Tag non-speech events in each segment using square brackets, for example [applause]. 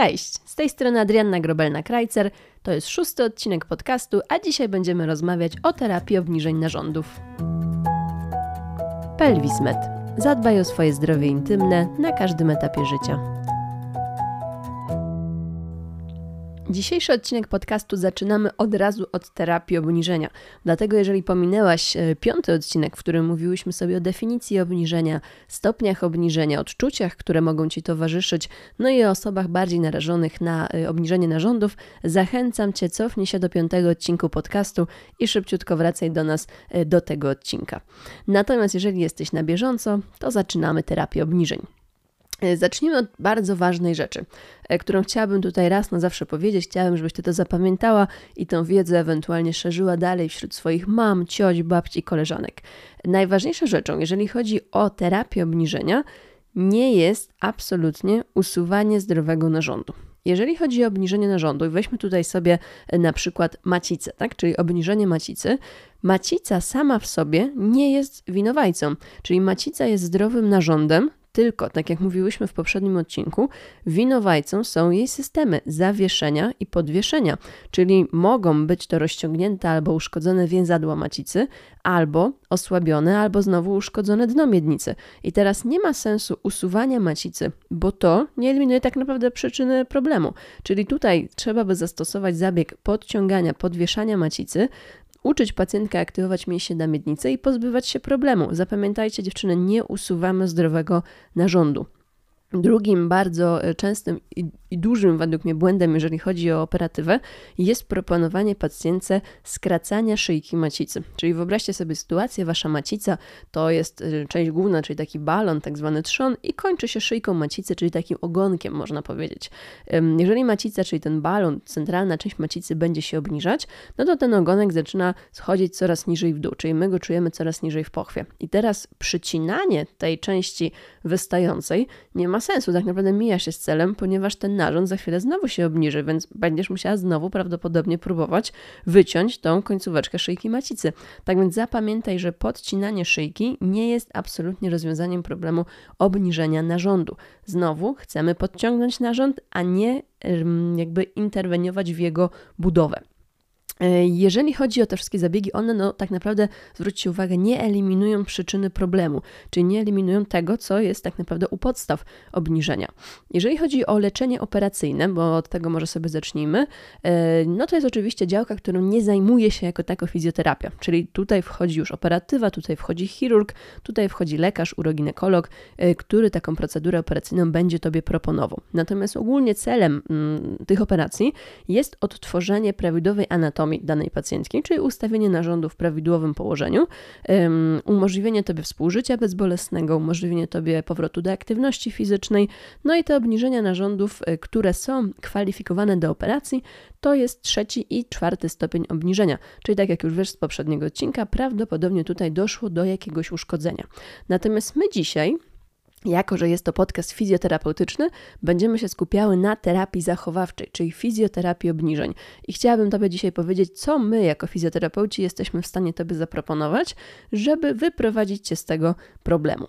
Cześć, z tej strony Adrianna Grobelna-Krajcer. To jest szósty odcinek podcastu, a dzisiaj będziemy rozmawiać o terapii obniżeń narządów. Pelwismed. Zadbaj o swoje zdrowie intymne na każdym etapie życia. Dzisiejszy odcinek podcastu zaczynamy od razu od terapii obniżenia. Dlatego, jeżeli pominęłaś e, piąty odcinek, w którym mówiłyśmy sobie o definicji obniżenia, stopniach obniżenia, odczuciach, które mogą ci towarzyszyć, no i o osobach bardziej narażonych na e, obniżenie narządów, zachęcam cię, cofnij się do piątego odcinku podcastu i szybciutko wracaj do nas e, do tego odcinka. Natomiast jeżeli jesteś na bieżąco, to zaczynamy terapię obniżeń. E, zacznijmy od bardzo ważnej rzeczy, e, którą chciałabym tutaj raz na zawsze powiedzieć. Chciałabym, żebyś ty to zapamiętała i tą wiedzę ewentualnie szerzyła dalej wśród swoich mam, cioć, babci i koleżanek. Najważniejszą rzeczą, jeżeli chodzi o terapię obniżenia, nie jest absolutnie usuwanie zdrowego narządu. Jeżeli chodzi o obniżenie narządu, weźmy tutaj sobie e, na przykład macicę, tak? czyli obniżenie macicy, macica sama w sobie nie jest winowajcą, czyli macica jest zdrowym narządem, tylko, tak jak mówiłyśmy w poprzednim odcinku, winowajcą są jej systemy zawieszenia i podwieszenia, czyli mogą być to rozciągnięte albo uszkodzone więzadła macicy, albo osłabione, albo znowu uszkodzone dno miednicy. I teraz nie ma sensu usuwania macicy, bo to nie eliminuje tak naprawdę przyczyny problemu. Czyli tutaj trzeba by zastosować zabieg podciągania, podwieszania macicy, uczyć pacjentkę aktywować mięśnie na miednicy i pozbywać się problemu. Zapamiętajcie dziewczyny, nie usuwamy zdrowego narządu. Drugim bardzo e, częstym i, dużym według mnie błędem, jeżeli chodzi o operatywę, jest proponowanie pacjentce skracania szyjki macicy. Czyli wyobraźcie sobie sytuację, wasza macica to jest e, część główna, czyli taki balon, tak zwany trzon i kończy się szyjką macicy, czyli takim ogonkiem, można powiedzieć. Jeżeli macica, czyli ten balon, centralna część macicy będzie się obniżać, no to ten ogonek zaczyna schodzić coraz niżej w dół, czyli my go czujemy coraz niżej w pochwie. I teraz przycinanie tej części wystającej nie ma sensu, tak naprawdę mija się z celem, ponieważ ten narząd za chwilę znowu się obniży, więc będziesz musiała znowu prawdopodobnie próbować wyciąć tą końcóweczkę szyjki macicy. Tak więc zapamiętaj, że podcinanie szyjki nie jest absolutnie rozwiązaniem problemu obniżenia narządu. Znowu chcemy podciągnąć narząd, a nie jakby interweniować w jego budowę. E, jeżeli chodzi o te wszystkie zabiegi, one no, tak naprawdę, zwróćcie uwagę, nie eliminują przyczyny problemu, czyli nie eliminują tego, co jest tak naprawdę u podstaw obniżenia. Jeżeli chodzi o leczenie operacyjne, bo od tego może sobie zacznijmy, e, no to jest oczywiście działka, którą nie zajmuje się jako tako fizjoterapia, czyli tutaj wchodzi już operatywa, tutaj wchodzi chirurg, tutaj wchodzi lekarz, uroginekolog, e, który taką procedurę operacyjną będzie Tobie proponował. Natomiast ogólnie celem mm, tych operacji jest odtworzenie prawidłowej anatomii danej pacjentki, czyli ustawienie narządu w prawidłowym położeniu, um, umożliwienie Tobie współżycia bezbolesnego, umożliwienie Tobie powrotu do aktywności fizycznej, no i te obniżenia narządów, e, które są kwalifikowane do operacji, to jest trzeci i czwarty stopień obniżenia. Czyli tak jak już wiesz z poprzedniego odcinka, prawdopodobnie tutaj doszło do jakiegoś uszkodzenia. Natomiast my dzisiaj jako, że jest to podcast fizjoterapeutyczny, będziemy się skupiały na terapii zachowawczej, czyli fizjoterapii obniżeń. I chciałabym Tobie dzisiaj powiedzieć, co my jako fizjoterapeuci jesteśmy w stanie Tobie zaproponować, żeby wyprowadzić Cię z tego problemu.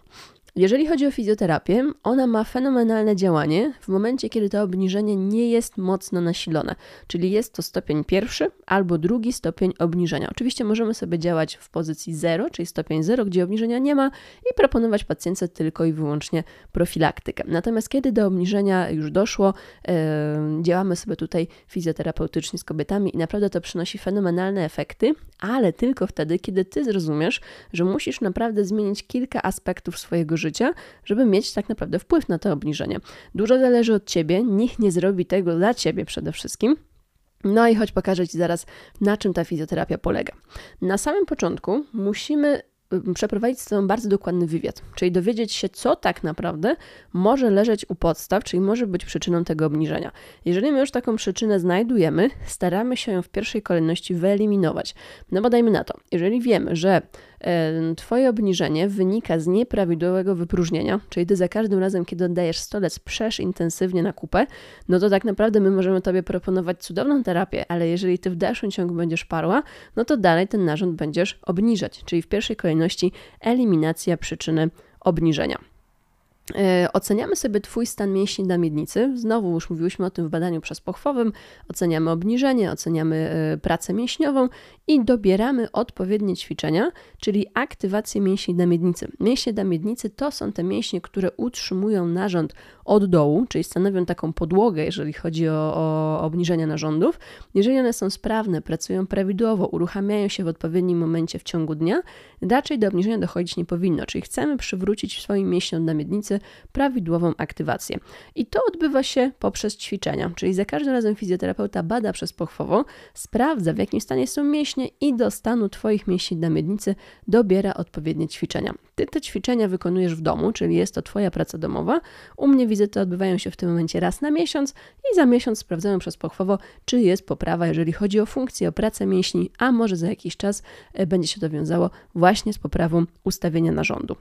Jeżeli chodzi o fizjoterapię, ona ma fenomenalne działanie w momencie, kiedy to obniżenie nie jest mocno nasilone, czyli jest to stopień pierwszy albo drugi stopień obniżenia. Oczywiście możemy sobie działać w pozycji 0, czyli stopień 0, gdzie obniżenia nie ma i proponować pacjentce tylko i wyłącznie profilaktykę. Natomiast kiedy do obniżenia już doszło, działamy sobie tutaj fizjoterapeutycznie z kobietami i naprawdę to przynosi fenomenalne efekty, ale tylko wtedy, kiedy ty zrozumiesz, że musisz naprawdę zmienić kilka aspektów swojego życia, żeby mieć tak naprawdę wpływ na to obniżenie. Dużo zależy od ciebie, nikt nie zrobi tego dla ciebie przede wszystkim. No i choć pokażę Ci zaraz, na czym ta fizjoterapia polega. Na samym początku musimy przeprowadzić z tobą bardzo dokładny wywiad, czyli dowiedzieć się, co tak naprawdę może leżeć u podstaw, czyli może być przyczyną tego obniżenia. Jeżeli my już taką przyczynę znajdujemy, staramy się ją w pierwszej kolejności wyeliminować. No bo dajmy na to, jeżeli wiemy, że Twoje obniżenie wynika z nieprawidłowego wypróżnienia, czyli Ty za każdym razem, kiedy oddajesz stolec, przesz intensywnie na kupę, no to tak naprawdę my możemy Tobie proponować cudowną terapię, ale jeżeli Ty w dalszym ciągu będziesz parła, no to dalej ten narząd będziesz obniżać, czyli w pierwszej kolejności eliminacja przyczyny obniżenia. E, oceniamy sobie Twój stan mięśni na miednicy. Znowu już mówiłyśmy o tym w badaniu przezpochwowym. Oceniamy obniżenie, oceniamy e, pracę mięśniową i dobieramy odpowiednie ćwiczenia, czyli aktywację mięśni na miednicy. Mięśnie na miednicy to są te mięśnie, które utrzymują narząd od dołu, czyli stanowią taką podłogę, jeżeli chodzi o, o obniżenie narządów. Jeżeli one są sprawne, pracują prawidłowo, uruchamiają się w odpowiednim momencie w ciągu dnia, raczej do obniżenia dochodzić nie powinno. Czyli chcemy przywrócić swoim mięśniom na miednicy prawidłową aktywację. I to odbywa się poprzez ćwiczenia, czyli za każdym razem fizjoterapeuta bada przez pochwowo, sprawdza w jakim stanie są mięśnie i do stanu Twoich mięśni na miednicy dobiera odpowiednie ćwiczenia. Ty te ćwiczenia wykonujesz w domu, czyli jest to Twoja praca domowa. U mnie wizyty odbywają się w tym momencie raz na miesiąc i za miesiąc sprawdzamy przez pochwowo, czy jest poprawa, jeżeli chodzi o funkcję, o pracę mięśni, a może za jakiś czas e, będzie się to wiązało właśnie z poprawą ustawienia narządu.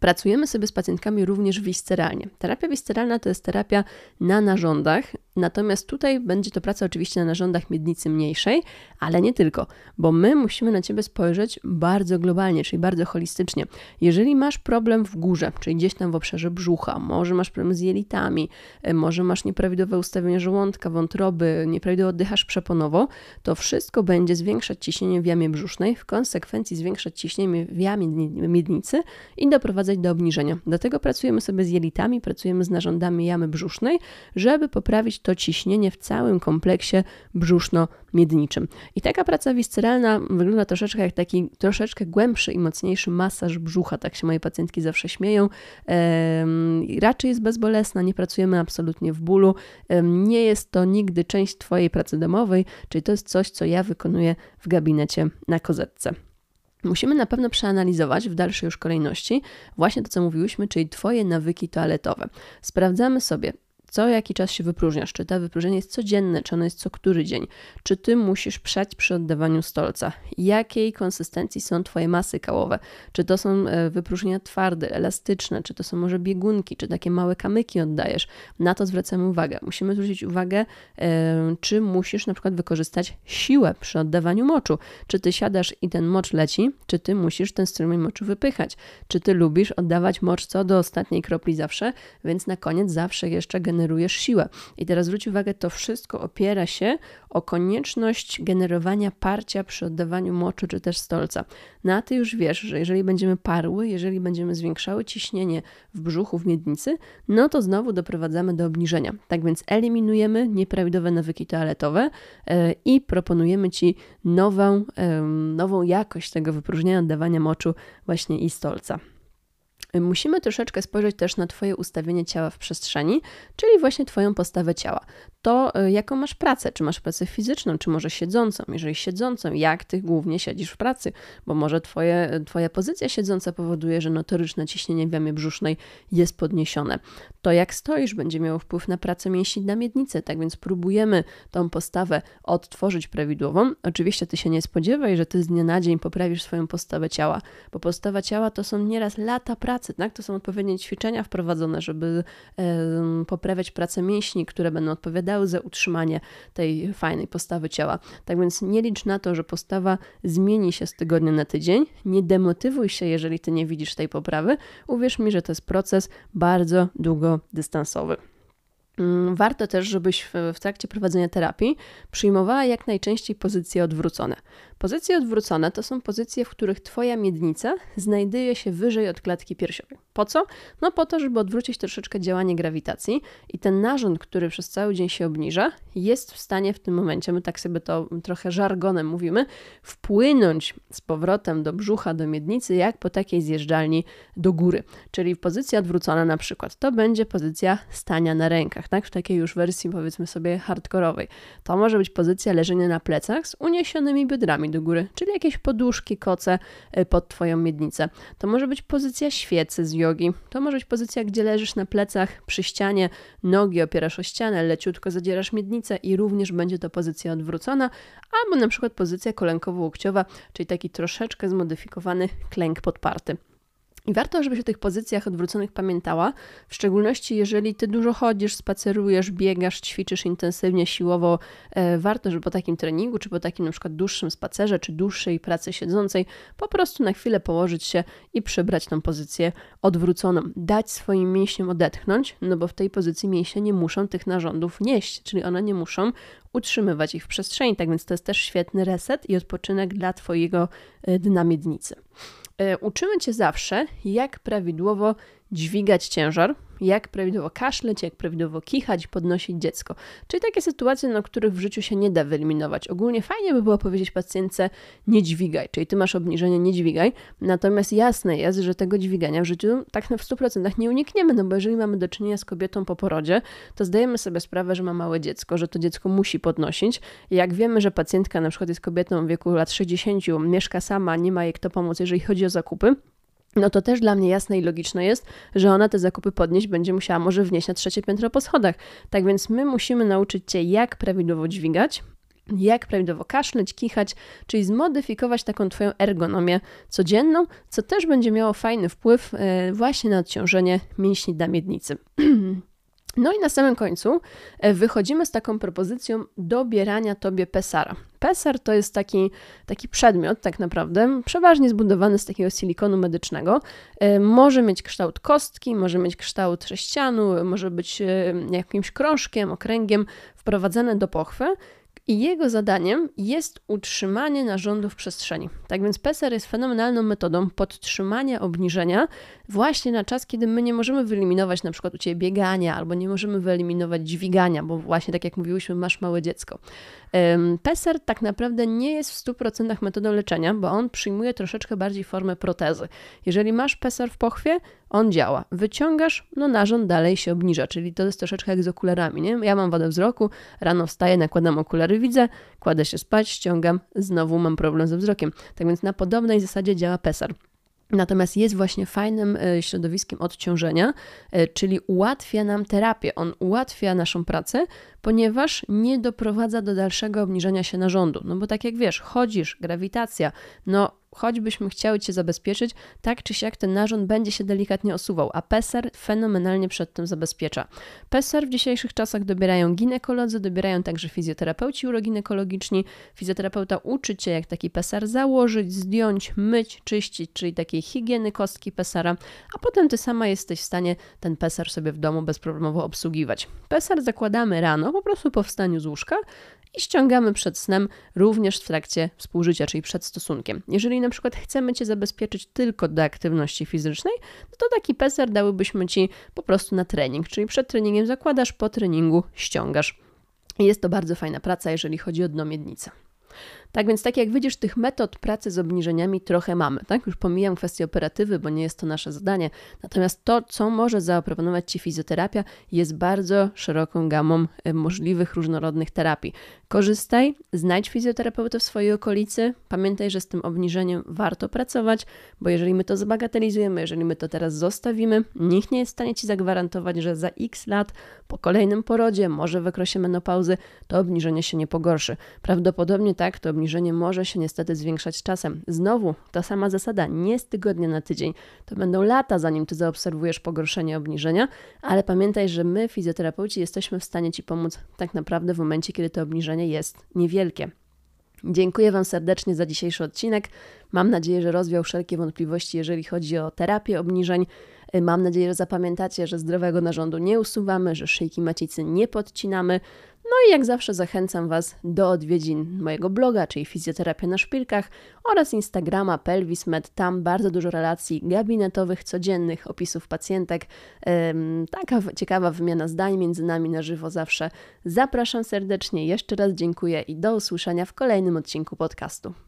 Pracujemy sobie z pacjentkami również wisceralnie. Terapia wisceralna to jest terapia na narządach, natomiast tutaj będzie to praca oczywiście na narządach miednicy mniejszej, ale nie tylko, bo my musimy na Ciebie spojrzeć bardzo globalnie, czyli bardzo holistycznie. Jeżeli masz problem w górze, czyli gdzieś tam w obszarze brzucha, może masz problem z jelitami, e, może masz nieprawidłowe ustawienie żołądka, wątroby, nieprawidłowo oddychasz przeponowo, to wszystko będzie zwiększać ciśnienie w jamie brzusznej, w konsekwencji zwiększać ciśnienie w jamie miednicy i doprowadzić doprowadzać do obniżenia. Dlatego pracujemy sobie z jelitami, pracujemy z narządami jamy brzusznej, żeby poprawić to ciśnienie w całym kompleksie brzuszno-miedniczym. I taka praca wisceralna wygląda troszeczkę jak taki troszeczkę głębszy i mocniejszy masaż brzucha, tak się moje pacjentki zawsze śmieją. Ehm, raczej jest bezbolesna, nie pracujemy absolutnie w bólu, ehm, nie jest to nigdy część Twojej pracy domowej, czyli to jest coś, co ja wykonuję w gabinecie na kozetce. Musimy na pewno przeanalizować w dalszej już kolejności właśnie to, co mówiłyśmy, czyli Twoje nawyki toaletowe. Sprawdzamy sobie, co jaki czas się wypróżniasz, czy to wypróżnienie jest codzienne, czy ono jest co który dzień, czy ty musisz przać przy oddawaniu stolca, jakiej konsystencji są twoje masy kałowe, czy to są e, wypróżnienia twarde, elastyczne, czy to są może biegunki, czy takie małe kamyki oddajesz, na to zwracamy uwagę. Musimy zwrócić uwagę, e, czy musisz na przykład wykorzystać siłę przy oddawaniu moczu, czy ty siadasz i ten mocz leci, czy ty musisz ten strumień moczu wypychać, czy ty lubisz oddawać mocz co do ostatniej kropli zawsze, więc na koniec zawsze jeszcze generujesz generujesz siłę. I teraz zwróć uwagę, to wszystko opiera się o konieczność generowania parcia przy oddawaniu moczu czy też stolca. Na ty już wiesz, że jeżeli będziemy parły, jeżeli będziemy zwiększały ciśnienie w brzuchu, w miednicy, no to znowu doprowadzamy do obniżenia. Tak więc eliminujemy nieprawidłowe nawyki toaletowe yy, i proponujemy Ci nową, nową jakość tego wypróżnienia, oddawania moczu właśnie i stolca. Musimy troszeczkę spojrzeć też na Twoje ustawienie ciała w przestrzeni, czyli właśnie Twoją postawę ciała. To, y, jaką masz pracę, czy masz pracę fizyczną, czy może siedzącą. Jeżeli siedzącą, jak Ty głównie siedzisz w pracy, bo może twoje, Twoja pozycja siedząca powoduje, że notoryczne ciśnienie w jamie brzusznej jest podniesione. To, jak stoisz, będzie miało wpływ na pracę mięśni na miednicy, tak więc próbujemy tą postawę odtworzyć prawidłową. Oczywiście Ty się nie spodziewaj, że Ty z dnia na dzień poprawisz swoją postawę ciała, bo postawa ciała to są nieraz lata pracy, pracy, tak? To są odpowiednie ćwiczenia wprowadzone, żeby poprawiać pracę mięśni, które będą odpowiadały za utrzymanie tej fajnej postawy ciała. Tak więc nie licz na to, że postawa zmieni się z tygodnia na tydzień. Nie demotywuj się, jeżeli ty nie widzisz tej poprawy. Uwierz mi, że to jest proces bardzo długodystansowy. Mm, warto też, żebyś w, trakcie prowadzenia terapii przyjmowała jak najczęściej pozycje odwrócone. Pozycje odwrócone to są pozycje, w których Twoja miednica znajduje się wyżej od klatki piersiowej. Po co? No po to, żeby odwrócić troszeczkę działanie grawitacji i ten narząd, który przez cały dzień się obniża, jest w stanie w tym momencie, my tak sobie to trochę żargonem mówimy, wpłynąć z powrotem do brzucha, do miednicy, jak po takiej zjeżdżalni do góry. Czyli w pozycji odwrócona na przykład, to będzie pozycja stania na rękach, tak? W takiej już wersji powiedzmy sobie hardkorowej. To może być pozycja leżenia na plecach z uniesionymi biodrami do góry, czyli jakieś poduszki, koce y, pod Twoją miednicę. To może być pozycja świecy z jogi, to może być pozycja, gdzie leżysz na plecach przy ścianie, nogi opierasz o ścianę, leciutko zadzierasz miednicę i również będzie to pozycja odwrócona, albo na przykład pozycja kolenkowo-łokciowa, czyli taki troszeczkę zmodyfikowany klęk podparty. I warto, żebyś o tych pozycjach odwróconych pamiętała, w szczególności jeżeli ty dużo chodzisz, spacerujesz, biegasz, ćwiczysz intensywnie, siłowo. E, warto, żeby po takim treningu, czy po takim na przykład dłuższym spacerze, czy dłuższej pracy siedzącej, po prostu na chwilę położyć się i przybrać tą pozycję odwróconą. Dać swoim mięśniom odetchnąć, no bo w tej pozycji mięśnie nie muszą tych narządów nieść, czyli one nie muszą utrzymywać ich w przestrzeni. Tak więc to jest też świetny reset i odpoczynek dla Twojego e, dna miednicy. E, uczymy Cię zawsze, jak prawidłowo dźwigać ciężar, jak prawidłowo kaszleć, jak prawidłowo kichać, podnosić dziecko. Czyli takie sytuacje, na których w życiu się nie da wyeliminować. Ogólnie fajnie by było powiedzieć pacjentce nie dźwigaj, czyli ty masz obniżenie, nie dźwigaj. Natomiast jasne jest, że tego dźwigania w życiu tak na w 100% nie unikniemy, no bo jeżeli mamy do czynienia z kobietą po porodzie, to zdajemy sobie sprawę, że ma małe dziecko, że to dziecko musi podnosić. Jak wiemy, że pacjentka na przykład jest kobietą w wieku lat 60, mieszka sama, nie ma jej kto pomóc, jeżeli chodzi o zakupy, no to też dla mnie jasne i logiczne jest, że ona te zakupy podnieść będzie musiała może wnieść na trzecie piętro po schodach. Tak więc my musimy nauczyć Cię, jak prawidłowo dźwigać, jak prawidłowo kaszleć, kichać, czyli zmodyfikować taką Twoją ergonomię codzienną, co też będzie miało fajny wpływ e, właśnie na odciążenie mięśni dla miednicy. [clears throat] No i na samym końcu e, wychodzimy z taką propozycją dobierania tobie pesara. Pesar to jest taki, taki przedmiot, tak naprawdę, przeważnie zbudowany z takiego silikonu medycznego. E, może mieć kształt kostki, może mieć kształt sześcianu, może być e, jakimś krążkiem, okręgiem wprowadzane do pochwy i jego zadaniem jest utrzymanie narządu w przestrzeni. Tak więc PESER jest fenomenalną metodą podtrzymania obniżenia właśnie na czas, kiedy my nie możemy wyeliminować na przykład u Ciebie biegania albo nie możemy wyeliminować dźwigania, bo właśnie tak jak mówiłyśmy, masz małe dziecko. PESER tak naprawdę nie jest w 100% metodą leczenia, bo on przyjmuje troszeczkę bardziej formę protezy. Jeżeli masz PESER w pochwie, on działa. Wyciągasz, no narząd dalej się obniża, czyli to jest troszeczkę jak z okularami, nie? Ja mam wadę wzroku, rano wstaję, nakładam okulary, widzę, kładę się spać, ściągam, znowu mam problem ze wzrokiem. Tak więc na podobnej zasadzie działa PESAR. Natomiast jest właśnie fajnym e, środowiskiem odciążenia, e, czyli ułatwia nam terapię. On ułatwia naszą pracę, ponieważ nie doprowadza do dalszego obniżenia się narządu. No bo tak jak wiesz, chodzisz, grawitacja, no choćbyśmy chciały Cię zabezpieczyć, tak czy siak ten narząd będzie się delikatnie osuwał, a PESER fenomenalnie przed tym zabezpiecza. PESER w dzisiejszych czasach dobierają ginekolodzy, dobierają także fizjoterapeuci uroginekologiczni. Fizjoterapeuta uczy Cię, jak taki PESER założyć, zdjąć, myć, czyścić, czyli takiej higieny kostki PESERa, a potem Ty sama jesteś w stanie ten PESER sobie w domu bezproblemowo obsługiwać. PESER zakładamy rano, po prostu po wstaniu z łóżka, i ściągamy przed snem również w trakcie współżycia, czyli przed stosunkiem. Jeżeli na przykład chcemy Cię zabezpieczyć tylko do aktywności fizycznej, no to taki peser dałybyśmy Ci po prostu na trening, czyli przed treningiem zakładasz, po treningu ściągasz. Jest to bardzo fajna praca, jeżeli chodzi o dno miednicy. Tak więc, tak jak widzisz, tych metod pracy z obniżeniami trochę mamy. Tak? Już pomijam kwestię operatywy, bo nie jest to nasze zadanie. Natomiast to, co może zaoproponować Ci fizjoterapia, jest bardzo szeroką gamą e, możliwych, różnorodnych terapii. Korzystaj, znajdź fizjoterapeutę w swojej okolicy. Pamiętaj, że z tym obniżeniem warto pracować, bo jeżeli my to zbagatelizujemy, jeżeli my to teraz zostawimy, nikt nie jest w stanie Ci zagwarantować, że za x lat po kolejnym porodzie, może w okresie menopauzy, to obniżenie się nie pogorszy. Prawdopodobnie tak, to obniżenie może się niestety zwiększać czasem. Znowu ta sama zasada, nie z tygodnia na tydzień. To będą lata, zanim ty zaobserwujesz pogorszenie obniżenia, ale pamiętaj, że my, fizjoterapeuci, jesteśmy w stanie ci pomóc tak naprawdę w momencie, kiedy to obniżenie jest niewielkie. Dziękuję Wam serdecznie za dzisiejszy odcinek. Mam nadzieję, że rozwiał wszelkie wątpliwości, jeżeli chodzi o terapię obniżeń. Mam nadzieję, że zapamiętacie, że zdrowego narządu nie usuwamy, że szyjki macicy nie podcinamy, no i jak zawsze zachęcam Was do odwiedzin mojego bloga, czyli Fizjoterapia na Szpilkach oraz Instagrama PelvisMed. Tam bardzo dużo relacji gabinetowych, codziennych, opisów pacjentek. taka ciekawa wymiana zdań między nami na żywo zawsze. Zapraszam serdecznie, jeszcze raz dziękuję i do usłyszenia w kolejnym odcinku podcastu.